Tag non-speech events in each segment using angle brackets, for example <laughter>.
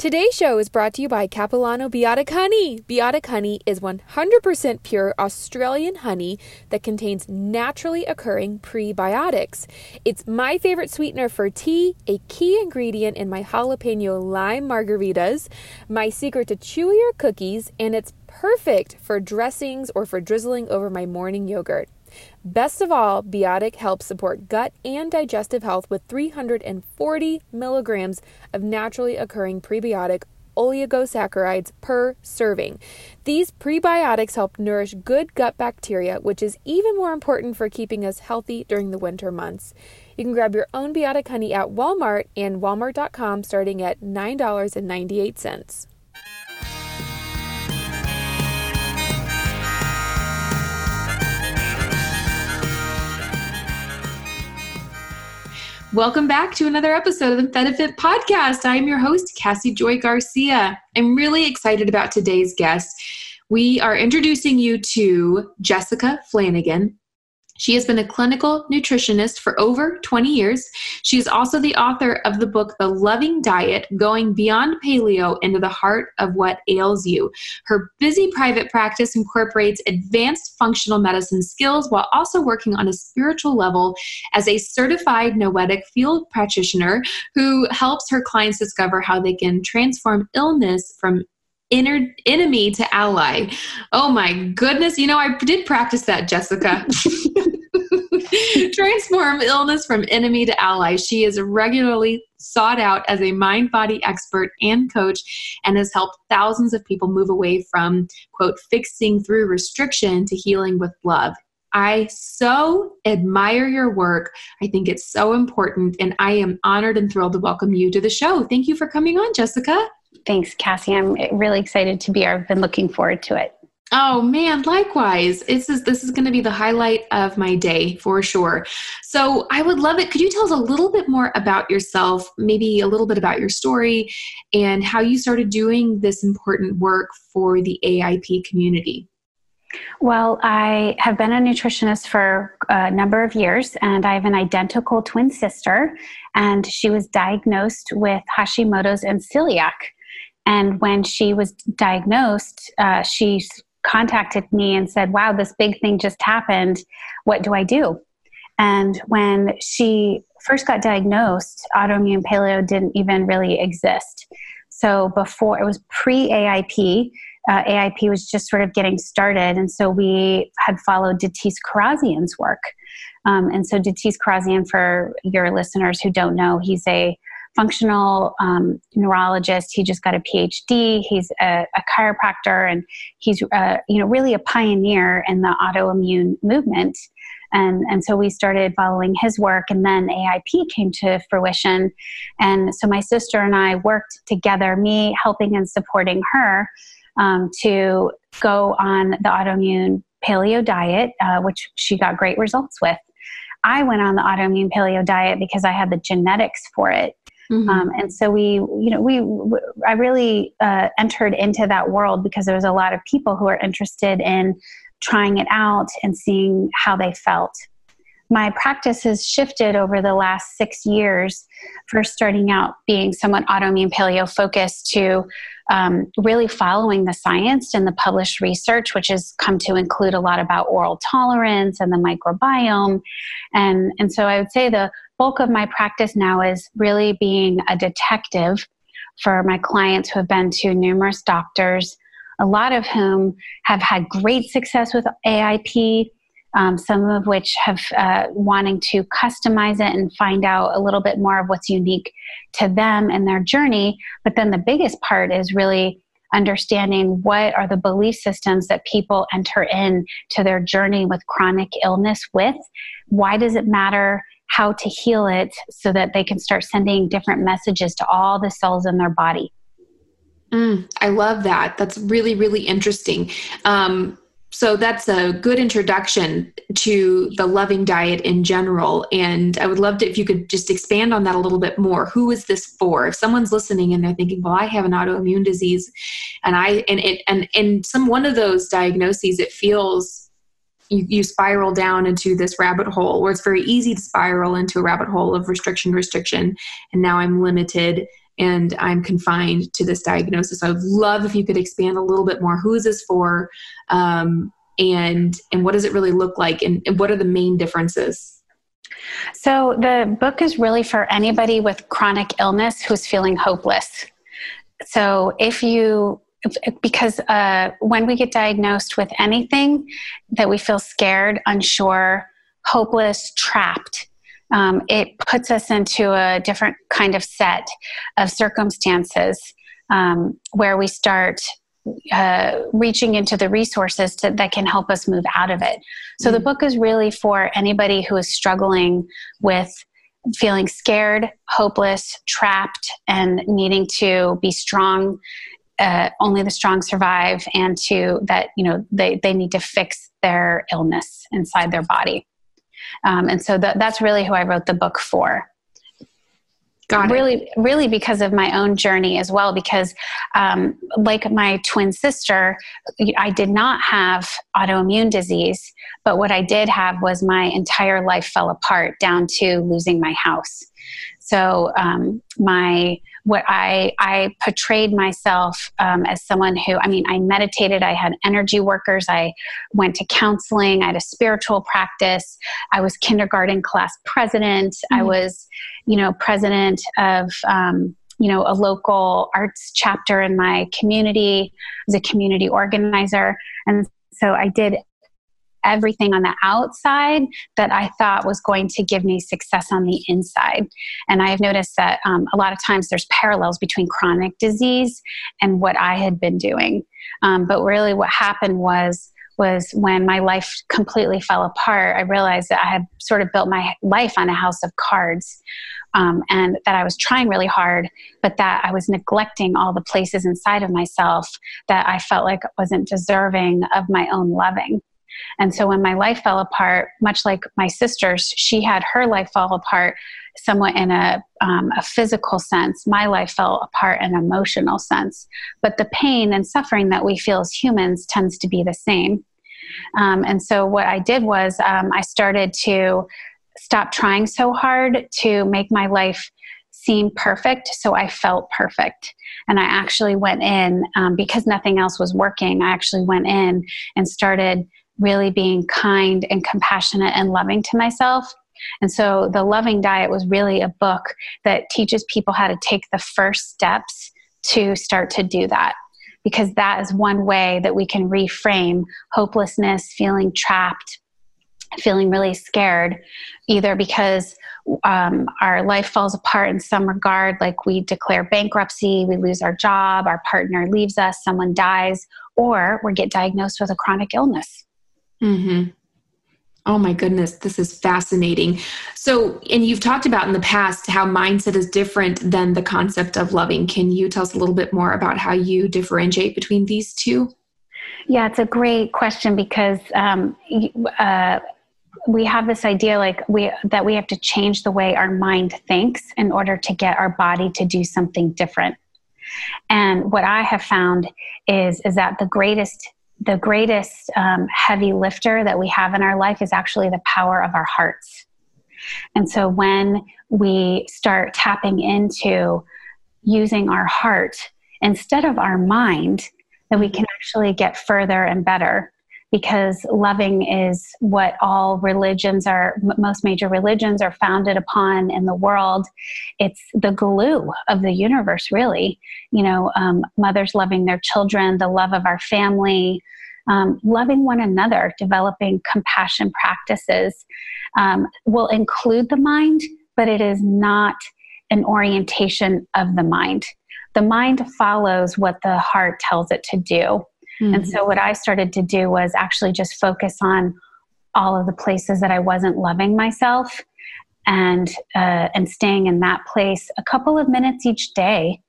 Today's show is brought to you by Capilano Biotic Honey. Biotic Honey is 100% pure Australian honey that contains naturally occurring prebiotics. It's my favorite sweetener for tea, a key ingredient in my jalapeno lime margaritas, my secret to chewier cookies, and it's perfect for dressings or for drizzling over my morning yogurt. Best of all, Biotic helps support gut and digestive health with 340 milligrams of naturally occurring prebiotic oligosaccharides per serving. These prebiotics help nourish good gut bacteria, which is even more important for keeping us healthy during the winter months. You can grab your own Biotic honey at Walmart and walmart.com starting at $9.98. Welcome back to another episode of the Fed and Fit Podcast. I'm your host, Cassy Joy Garcia. I'm really excited about today's guest. We are introducing you to Jessica Flanigan. She has been a clinical nutritionist for over 20 years. She is also the author of the book, The Loving Diet Going Beyond Paleo into the Heart of What Ails You. Her busy private practice incorporates advanced functional medicine skills while also working on a spiritual level as a certified noetic field practitioner who helps her clients discover how they can transform illness from inner enemy to ally. Oh my goodness. You know, I did practice that, Jessica. <laughs> <laughs> Transform illness from enemy to ally. She is regularly sought out as a mind body expert and coach and has helped thousands of people move away from, quote, fixing through restriction to healing with love. I so admire your work. I think it's so important, and I am honored and thrilled to welcome you to the show. Thank you for coming on, Jessica. Thanks, Cassy. I'm really excited to be here. I've been looking forward to it. Oh man, likewise. This is this is going to be the highlight of my day for sure. So, I would love it. Could you tell us a little bit more about yourself, maybe a little bit about your story and how you started doing this important work for the AIP community? Well, I have been a nutritionist for a number of years, and I have an identical twin sister, and she was diagnosed with Hashimoto's and celiac. And when she was diagnosed, uh, she contacted me and said, Wow, this big thing just happened. What do I do? And when she first got diagnosed, autoimmune paleo didn't even really exist. So before it was pre AIP, uh, AIP was just sort of getting started. And so we had followed Datis Kharrazian's work. Um, and so Datis Kharrazian, for your listeners who don't know, he's a functional um, neurologist. He just got a PhD. He's a, a chiropractor, and he's uh, you know really a pioneer in the autoimmune movement. And, and so we started following his work, and then AIP came to fruition. And so my sister and I worked together, me helping and supporting her um, to go on the autoimmune paleo diet, uh, which she got great results with. I went on the autoimmune paleo diet because I had the genetics for it. Mm-hmm. Um, and so we, you know, we, I really uh, entered into that world because there was a lot of people who are interested in trying it out and seeing how they felt. My practice has shifted over the last six years, first starting out being somewhat autoimmune paleo focused to um, really following the science and the published research, which has come to include a lot about oral tolerance and the microbiome. And, and so I would say the bulk of my practice now is really being a detective for my clients who have been to numerous doctors, a lot of whom have had great success with AIP. Um, some of which have uh, wanting to customize it and find out a little bit more of what's unique to them and their journey. But then the biggest part is really understanding what are the belief systems that people enter in to their journey with chronic illness with. Why does it matter how to heal it so that they can start sending different messages to all the cells in their body. Mm, I love that. That's really, really interesting. Um, so that's a good introduction to the loving diet in general. And I would love to, if you could just expand on that a little bit more. Who is this for? If someone's listening and they're thinking, well, I have an autoimmune disease and I, and it, and, and some, one of those diagnoses, it feels you, you spiral down into this rabbit hole where it's very easy to spiral into a rabbit hole of restriction, restriction, and now I'm limited and I'm confined to this diagnosis. I would love if you could expand a little bit more. Who is this for? Um, and and what does it really look like? And, and what are the main differences? So the book is really for anybody with chronic illness who's feeling hopeless. So if you because uh, when we get diagnosed with anything that we feel scared, unsure, hopeless, trapped, um, it puts us into a different kind of set of circumstances um, where we start uh, reaching into the resources to, that can help us move out of it. So mm-hmm. the book is really for anybody who is struggling with feeling scared, hopeless, trapped, and needing to be strong. Uh, only the strong survive, and to that you know they they need to fix their illness inside their body. Um, and so th- that's really who I wrote the book for. Got really, really because of my own journey as well. Because, um, like my twin sister, I did not have autoimmune disease, but what I did have was my entire life fell apart down to losing my house. So um, my what I I portrayed myself um, as someone who I mean I meditated. I had energy workers. I went to counseling. I had a spiritual practice. I was kindergarten class president. Mm-hmm. I was you know president of. Um, you know, a local arts chapter in my community, as a community organizer. And so I did everything on the outside that I thought was going to give me success on the inside. And I have noticed that um, a lot of times there's parallels between chronic disease and what I had been doing. Um, but really, what happened was was when my life completely fell apart. I realized that I had sort of built my life on a house of cards. Um, and that I was trying really hard, but that I was neglecting all the places inside of myself that I felt like wasn't deserving of my own loving. And so when my life fell apart, much like my sister's, she had her life fall apart somewhat in a, um, a physical sense. My life fell apart in an emotional sense. But the pain and suffering that we feel as humans tends to be the same. Um, and so what I did was um, I started to stop trying so hard to make my life seem perfect so i felt perfect and i actually went in um, because nothing else was working i actually went in and started really being kind and compassionate and loving to myself. And so the Loving Diet was really a book that teaches people how to take the first steps to start to do that. Because that is one way that we can reframe hopelessness, feeling trapped, feeling really scared, either because um, our life falls apart in some regard, like we declare bankruptcy, we lose our job, our partner leaves us, someone dies, or we get diagnosed with a chronic illness. Mm-hmm. Oh my goodness, this is fascinating. So, and you've talked about in the past how mindset is different than the concept of loving. Can you tell us a little bit more about how you differentiate between these two? Yeah, it's a great question because um, uh, we have this idea like we that we have to change the way our mind thinks in order to get our body to do something different. And what I have found is is that the greatest the greatest um, heavy lifter that we have in our life is actually the power of our hearts. And so when we start tapping into using our heart instead of our mind, then we can actually get further and better because loving is what all religions are, most major religions are founded upon in the world. It's the glue of the universe, really. You know, um, mothers loving their children, the love of our family, um, loving one another, developing compassion practices um, will include the mind, but it is not an orientation of the mind. The mind follows what the heart tells it to do. Mm-hmm. And so, what I started to do was actually just focus on all of the places that I wasn't loving myself and uh, and staying in that place a couple of minutes each day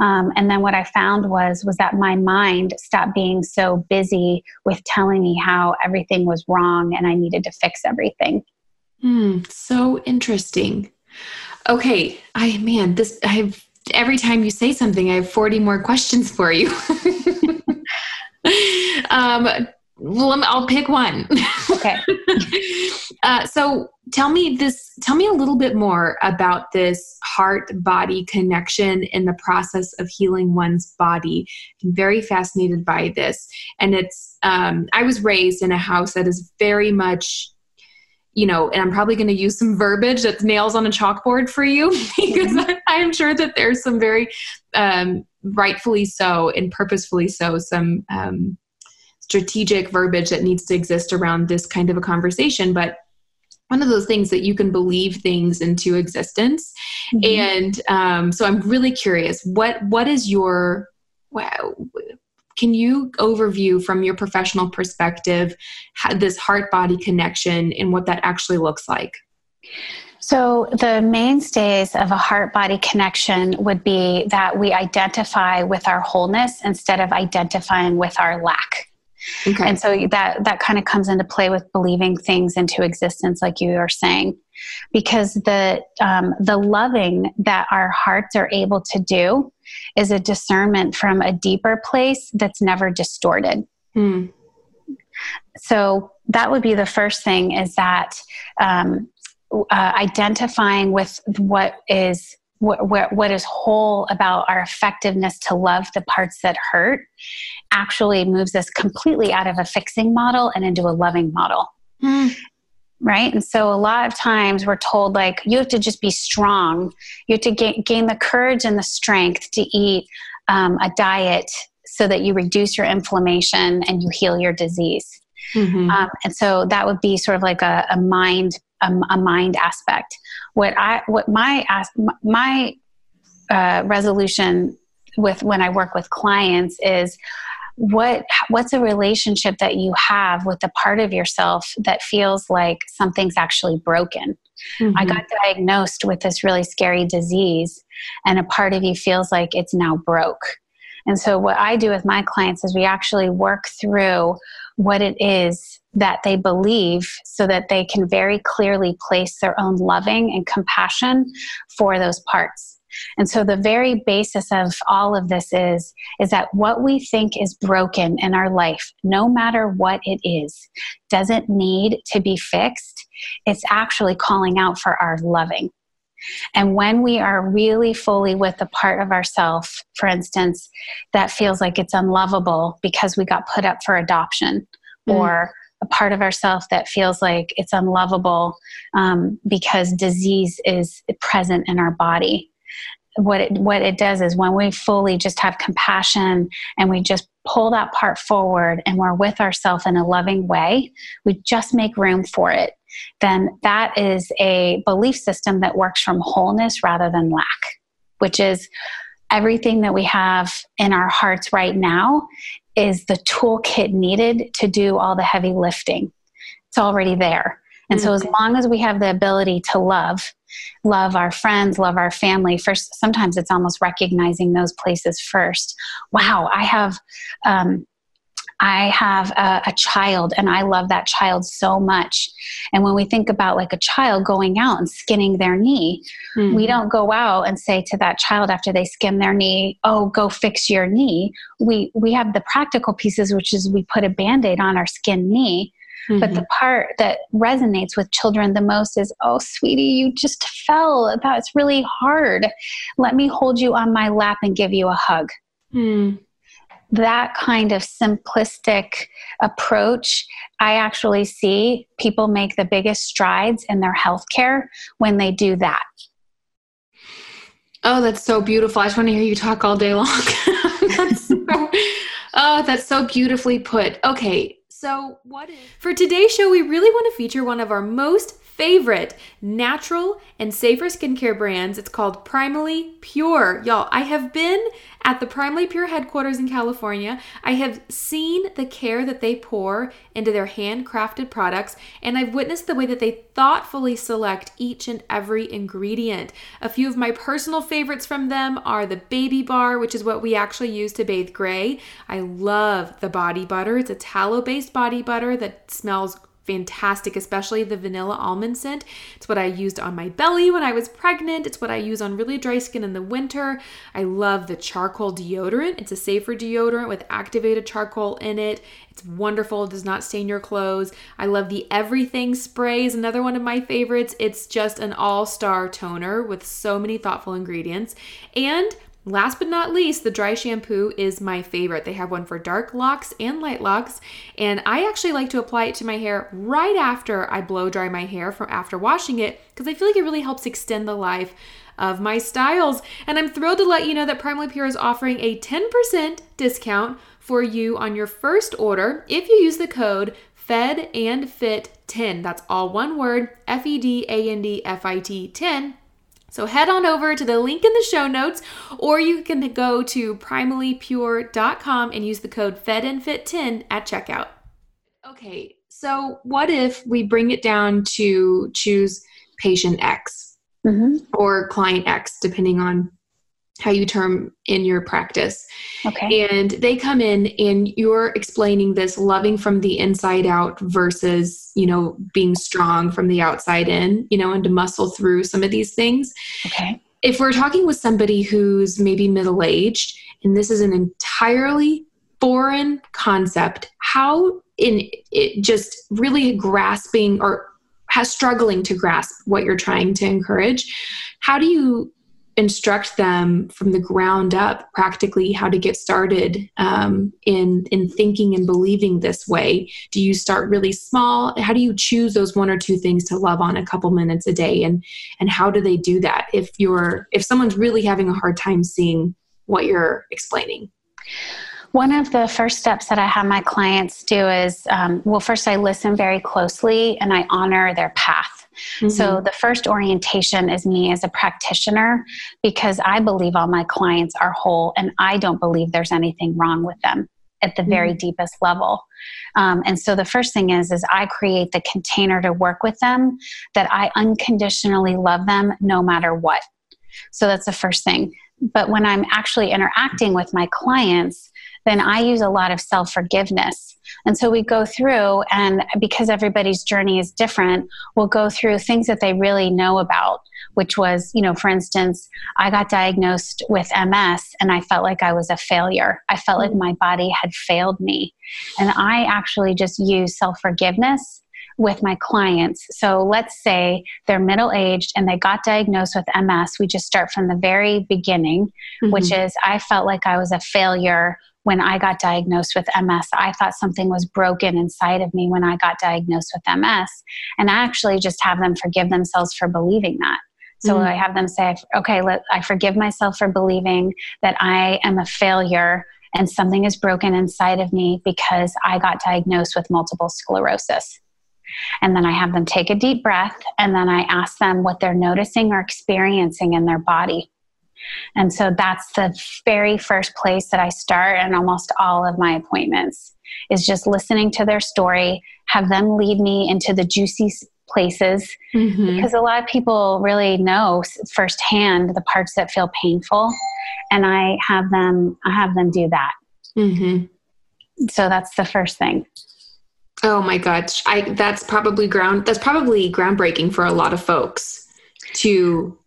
um, and then what I found was was that my mind stopped being so busy with telling me how everything was wrong and I needed to fix everything. Hmm, so interesting. Okay, I man, this I have every time you say something, I have 40 more questions for you. <laughs> um, well, I'll pick one. Okay. <laughs> uh, so tell me this. Tell me a little bit more about this heart-body connection in the process of healing one's body. I'm very fascinated by this, and it's. Um, I was raised in a house that is very much you know, and I'm probably going to use some verbiage that's nails on a chalkboard for you <laughs> because mm-hmm. I'm sure that there's some very um, rightfully so and purposefully so some um, strategic verbiage that needs to exist around this kind of a conversation but one of those things that you can believe things into existence mm-hmm. and um, so i'm really curious what what is your wow can you overview from your professional perspective this heart body connection and what that actually looks like so, the mainstays of a heart body connection would be that we identify with our wholeness instead of identifying with our lack. Okay. And so that that kind of comes into play with believing things into existence, like you are saying, because the um, the loving that our hearts are able to do is a discernment from a deeper place that's never distorted. Hmm. So that would be the first thing: is that um, uh, identifying with what is what, what, what is whole about our effectiveness to love the parts that hurt actually moves us completely out of a fixing model and into a loving model. Mm. Right. And so a lot of times we're told, like, you have to just be strong. You have to gain, gain the courage and the strength to eat um, a diet so that you reduce your inflammation and you heal your disease. Mm-hmm. Um, and so that would be sort of like a, a mind a, a mind aspect. What I what my my uh, resolution with when I work with clients is what what's a relationship that you have with the part of yourself that feels like something's actually broken mm-hmm. i got diagnosed with this really scary disease and a part of you feels like it's now broke and so what i do with my clients is we actually work through what it is that they believe so that they can very clearly place their own loving and compassion for those parts. And so the very basis of all of this is is that what we think is broken in our life, no matter what it is, doesn't need to be fixed. It's actually calling out for our loving. And when we are really fully with a part of ourself, for instance, that feels like it's unlovable because we got put up for adoption mm. or a part of ourself that feels like it's unlovable um, because disease is present in our body. What it, what it does is when we fully just have compassion and we just pull that part forward and we're with ourselves in a loving way, we just make room for it, then that is a belief system that works from wholeness rather than lack, which is everything that we have in our hearts right now is the toolkit needed to do all the heavy lifting. It's already there. And mm-hmm. so, as long as we have the ability to love, love our friends, love our family, first, sometimes it's almost recognizing those places first. Wow, I have um, I have a, a, child and I love that child so much. And when we think about like a child going out and skinning their knee, mm-hmm. we don't go out and say to that child after they skin their knee, "Oh, go fix your knee." We we have the practical pieces which is we put a band-aid on our skin knee. Mm-hmm. But the part that resonates with children the most is, oh, sweetie, you just fell. That's really hard. Let me hold you on my lap and give you a hug. Mm that kind of simplistic approach, I actually see people make the biggest strides in their healthcare when they do that. Oh, that's so beautiful. I just want to hear you talk all day long. <laughs> that's so, oh, that's so beautifully put. Okay, so what is For today's show, we really want to feature one of our most favorite natural and safer skincare brands. It's called Primally Pure. Y'all, I have been at the Primally Pure headquarters in California. I have seen the care that they pour into their handcrafted products, and I've witnessed the way that they thoughtfully select each and every ingredient. A few of my personal favorites from them are the Baby Bar, which is what we actually use to bathe gray. I love the body butter. It's a tallow based body butter that smells fantastic, especially the vanilla almond scent. It's what I used on my belly when I was pregnant. It's what I use on really dry skin in the winter. I love the charcoal deodorant. It's a safer deodorant with activated charcoal in it. It's wonderful, it does not stain your clothes. I love the Everything spray is another one of my favorites. It's just an all-star toner with so many thoughtful ingredients. And Last but not least, the dry shampoo is my favorite. They have one for dark locks and light locks, and I actually like to apply it to my hair right after I blow dry my hair from after washing it because I feel like it really helps extend the life of my styles. And I'm thrilled to let you know that Primally Pure is offering a 10% discount for you on your first order if you use the code FED and FIT 10. That's all one word, F E D A N D F I T 10 so head on over to the link in the show notes, or you can go to primallypure.com and use the code FEDandFit10 at checkout. Okay, so what if we bring it down to choose patient X mm-hmm. or client X, depending on how you term in your practice. Okay. And they come in and you're explaining this loving from the inside out versus, you know, being strong from the outside in, you know, and to muscle through some of these things. Okay. If we're talking with somebody who's maybe middle aged and this is an entirely foreign concept, how in it just really grasping or has struggling to grasp what you're trying to encourage, how do you instruct them from the ground up practically how to get started um, in in thinking and believing this way. Do you start really small? How do you choose those one or two things to love on a couple minutes a day? And and how do they do that if you're if someone's really having a hard time seeing what you're explaining? One of the first steps that I have my clients do is um, well, first I listen very closely and I honor their path. Mm-hmm. So the first orientation is me as a practitioner because I believe all my clients are whole and I don't believe there's anything wrong with them at the very mm-hmm. deepest level. Um, and so the first thing is is I create the container to work with them that I unconditionally love them no matter what. So that's the first thing. But when I'm actually interacting with my clients, then I use a lot of self forgiveness. And so we go through, and because everybody's journey is different, we'll go through things that they really know about, which was, you know, for instance, I got diagnosed with MS and I felt like I was a failure. I felt like my body had failed me. And I actually just use self forgiveness with my clients. So let's say they're middle aged and they got diagnosed with MS. We just start from the very beginning, mm-hmm. which is I felt like I was a failure when I got diagnosed with MS. I thought something was broken inside of me when I got diagnosed with MS. And I actually just have them forgive themselves for believing that. So mm-hmm. I have them say, okay, let, I forgive myself for believing that I am a failure and something is broken inside of me because I got diagnosed with multiple sclerosis. And then I have them take a deep breath and then I ask them what they're noticing or experiencing in their body. And so that's the very first place that I start in almost all of my appointments is just listening to their story, have them lead me into the juicy places mm-hmm. because a lot of people really know firsthand the parts that feel painful and I have them I have them do that. Mm-hmm. So that's the first thing. Oh my gosh, I that's probably ground that's probably groundbreaking for a lot of folks to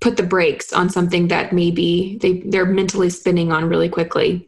put the brakes on something that maybe they they're mentally spinning on really quickly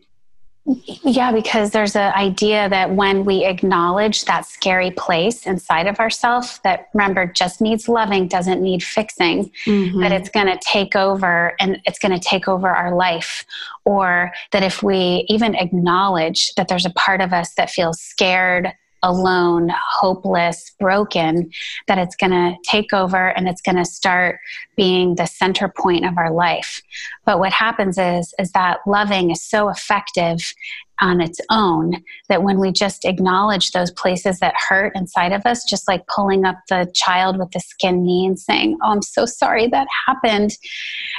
yeah because there's an idea that when we acknowledge that scary place inside of ourselves that remember just needs loving doesn't need fixing mm-hmm. that it's going to take over and it's going to take over our life or that if we even acknowledge that there's a part of us that feels scared alone, hopeless, broken, that it's going to take over and it's going to start being the center point of our life. But what happens is is that loving is so effective on its own that when we just acknowledge those places that hurt inside of us, just like pulling up the child with the skin knee and saying, Oh, I'm so sorry that happened,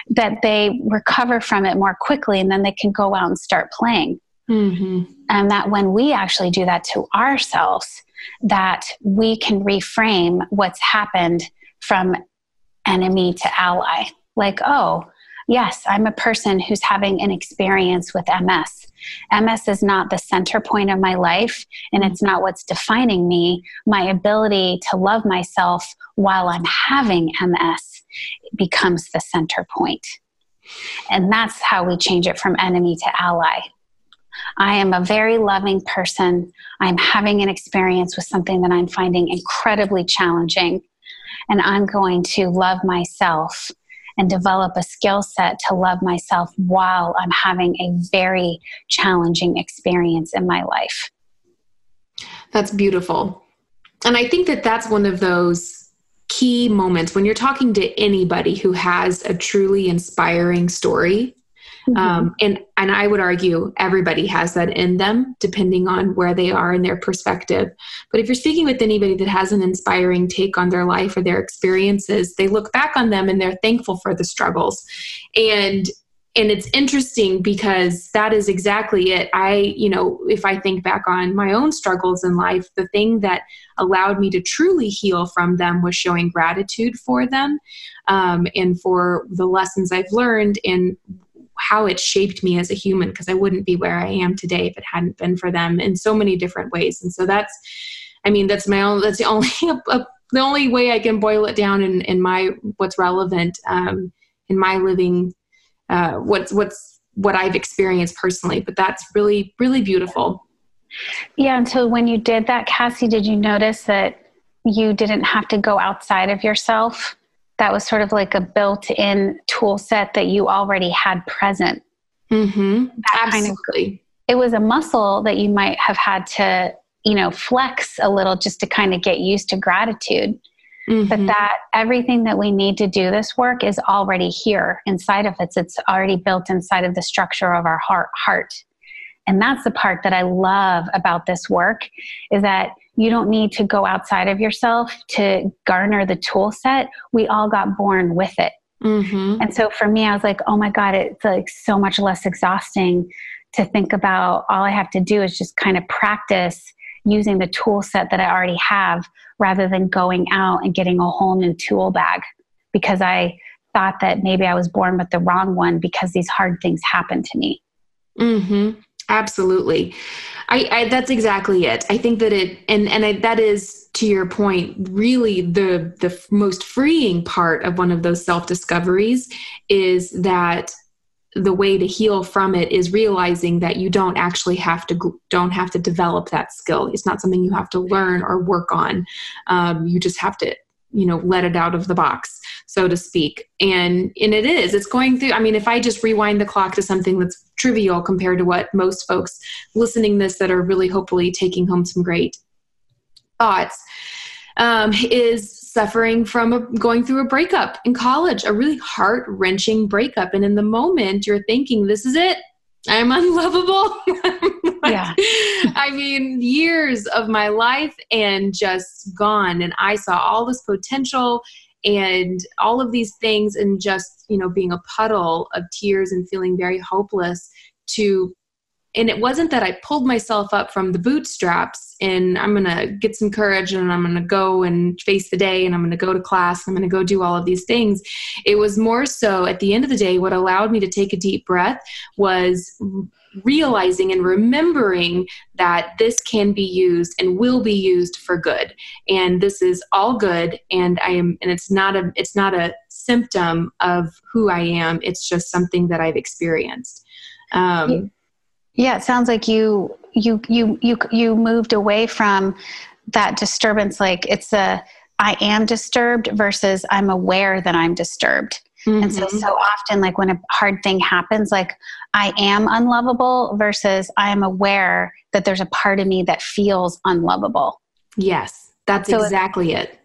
that they recover from it more quickly and then they can go out and start playing. Mm-hmm. And that when we actually do that to ourselves, that we can reframe what's happened from enemy to ally. Like, oh, yes, I'm a person who's having an experience with MS. MS is not the center point of my life and it's not what's defining me. My ability to love myself while I'm having MS becomes the center point. And that's how we change it from enemy to ally. I am a very loving person. I'm having an experience with something that I'm finding incredibly challenging. And I'm going to love myself and develop a skill set to love myself while I'm having a very challenging experience in my life. That's beautiful. And I think that that's one of those key moments when you're talking to anybody who has a truly inspiring story Mm-hmm. Um, and and I would argue everybody has that in them, depending on where they are in their perspective. But if you're speaking with anybody that has an inspiring take on their life or their experiences, they look back on them and they're thankful for the struggles. And and it's interesting because that is exactly it i you know if i think back on my own struggles in life the thing that allowed me to truly heal from them was showing gratitude for them um, and for the lessons i've learned and how it shaped me as a human because I wouldn't be where I am today if it hadn't been for them in so many different ways. And so that's, I mean, that's my own, that's the only, <laughs> the only way I can boil it down in, in my, what's relevant um, in my living, uh, what's, what's, what I've experienced personally, but that's really, really beautiful. Yeah. And so when you did that, Cassy, did you notice that you didn't have to go outside of yourself that was sort of like a built in tool set that you already had present. Mm-hmm. Absolutely. Kind of, it was a muscle that you might have had to, you know, flex a little just to kind of get used to gratitude. Mm-hmm. But that everything that we need to do this work is already here inside of us. It's already built inside of the structure of our heart. heart. And that's the part that I love about this work is that you don't need to go outside of yourself to garner the tool set. We all got born with it. Mm-hmm. And so for me, I was like, oh my God, it's like so much less exhausting to think about. All I have to do is just kind of practice using the tool set that I already have rather than going out and getting a whole new tool bag because I thought that maybe I was born with the wrong one because these hard things happen to me. Mm-hmm. Absolutely. I, I, that's exactly it. I think that it and and I, that is to your point really the the most freeing part of one of those self discoveries is that the way to heal from it is realizing that you don't actually have to don't have to develop that skill. It's not something you have to learn or work on. Um, you just have to you know let it out of the box so to speak and and it is it's going through i mean if i just rewind the clock to something that's trivial compared to what most folks listening this that are really hopefully taking home some great thoughts um, is suffering from a, going through a breakup in college a really heart wrenching breakup and in the moment you're thinking this is it I'm unlovable. <laughs> yeah. Mean, years of my life and just gone. And I saw all this potential and all of these things, and just, you know, being a puddle of tears and feeling very hopeless to and it wasn't that I pulled myself up from the bootstraps and I'm going to get some courage and I'm going to go and face the day and I'm going to go to class and I'm going to go do all of these things. It was more so at the end of the day, what allowed me to take a deep breath was realizing and remembering that this can be used and will be used for good. And this is all good. And i am and it's not a it's not a symptom of who i am. It's just something that i've experienced. Um, yeah, it sounds like you you you you you moved away from that disturbance like it's a I am disturbed versus I'm aware that I'm disturbed. Mm-hmm. And so mm-hmm. so often like when a hard thing happens like I am unlovable versus I am aware that there's a part of me that feels unlovable. Yes, that's so exactly it.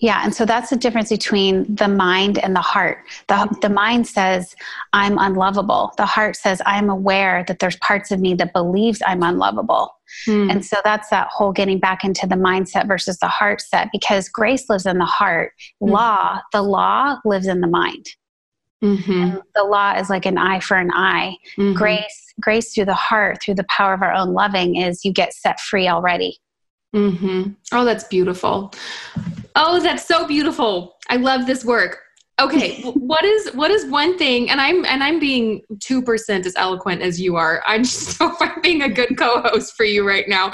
Yeah, and so that's the difference between the mind and the heart. The, the mind says, I'm unlovable. The heart says, I'm aware that there's parts of me that believes I'm unlovable. Hmm. And so that's that whole getting back into the mindset versus the heart set because grace lives in the heart. Hmm. Law, the law lives in the mind. Mm-hmm. the law is like an eye for an eye. Mm-hmm. Grace, grace through the heart, through the power of our own loving, is you get set free already. Mm-hmm. Oh, that's beautiful. Oh, that's so beautiful. I love this work. Okay, <laughs> what is what is one thing? And I'm and I'm being two percent as eloquent as you are. I'm just <laughs> I'm being a good co-host for you right now.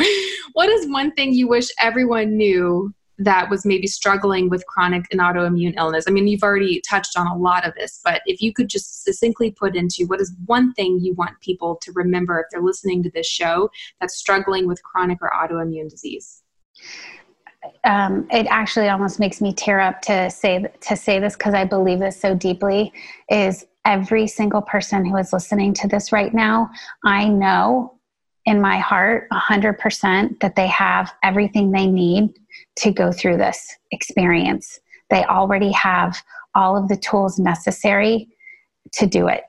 What is one thing you wish everyone knew that was maybe struggling with chronic and autoimmune illness? I mean, you've already touched on a lot of this, but if you could just succinctly put into what is one thing you want people to remember if they're listening to this show that's struggling with chronic or autoimmune disease? Um, it actually almost makes me tear up to say to say this because I believe this so deeply. Is every single person who is listening to this right now, I know in my heart 100% that they have everything they need to go through this experience. They already have all of the tools necessary to do it.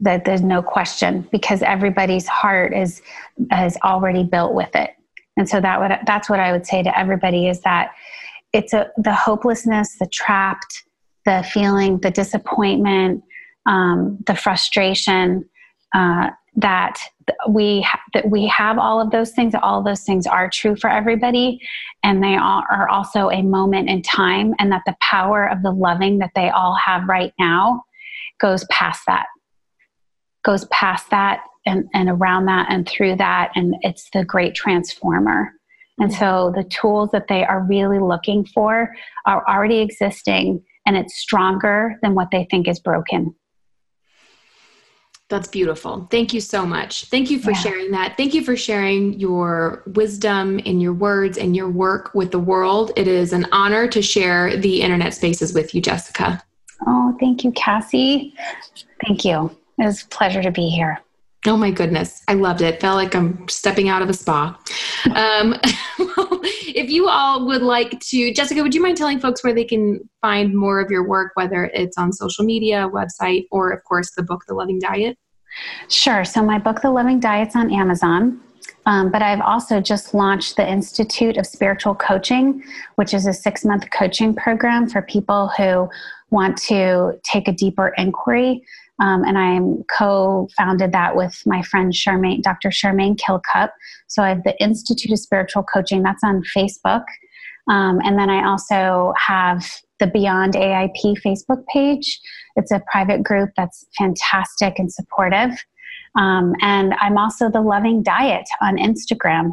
That there's no question because everybody's heart is is already built with it. And so that would that's what I would say to everybody is that it's a the hopelessness, the trapped, the feeling, the disappointment, um, the frustration, uh, that we ha- that we have all of those things all those things are true for everybody. And they are also a moment in time and that the power of the loving that they all have right now goes past that goes past that and, and around that and through that and it's the great transformer and so the tools that they are really looking for are already existing and it's stronger than what they think is broken that's beautiful. Thank you so much. Thank you for yeah. sharing that. Thank you for sharing your wisdom and your words and your work with the world. It is an honor to share the internet spaces with you, Jessica. Oh, thank you, Cassy. Thank you. It was a pleasure to be here. Oh my goodness, I loved it. Felt like I'm stepping out of a spa. Um, <laughs> if you all would like to, Jessica, would you mind telling folks where they can find more of your work, whether it's on social media, website, or of course the book, The Loving Diet? Sure. So my book, The Loving Diet's on Amazon. Um, but I've also just launched the Institute of Spiritual Coaching, which is a six month coaching program for people who want to take a deeper inquiry um, and I co-founded that with my friend Charmaine, Dr. Charmaine Kilcup. So I have the Institute of Spiritual Coaching. That's on Facebook, um, and then I also have the Beyond AIP Facebook page. It's a private group that's fantastic and supportive. Um, and I'm also the Loving Diet on Instagram.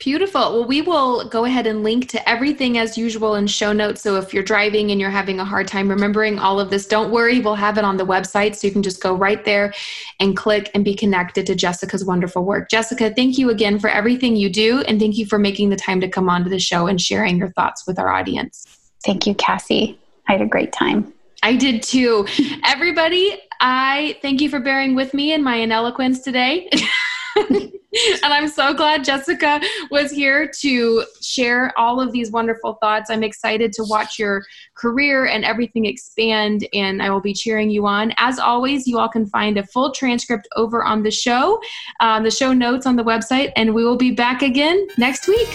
Beautiful. Well, we will go ahead and link to everything as usual in show notes. So if you're driving and you're having a hard time remembering all of this, don't worry. We'll have it on the website. So you can just go right there and click and be connected to Jessica's wonderful work. Jessica, thank you again for everything you do. And thank you for making the time to come onto the show and sharing your thoughts with our audience. Thank you, Cassy. I had a great time. I did too. <laughs> Everybody, I thank you for bearing with me and my ineloquence today. <laughs> and I'm so glad Jessica was here to share all of these wonderful thoughts. I'm excited to watch your career and everything expand, and I will be cheering you on. As always, you all can find a full transcript over on the show, um, the show notes on the website, and we will be back again next week.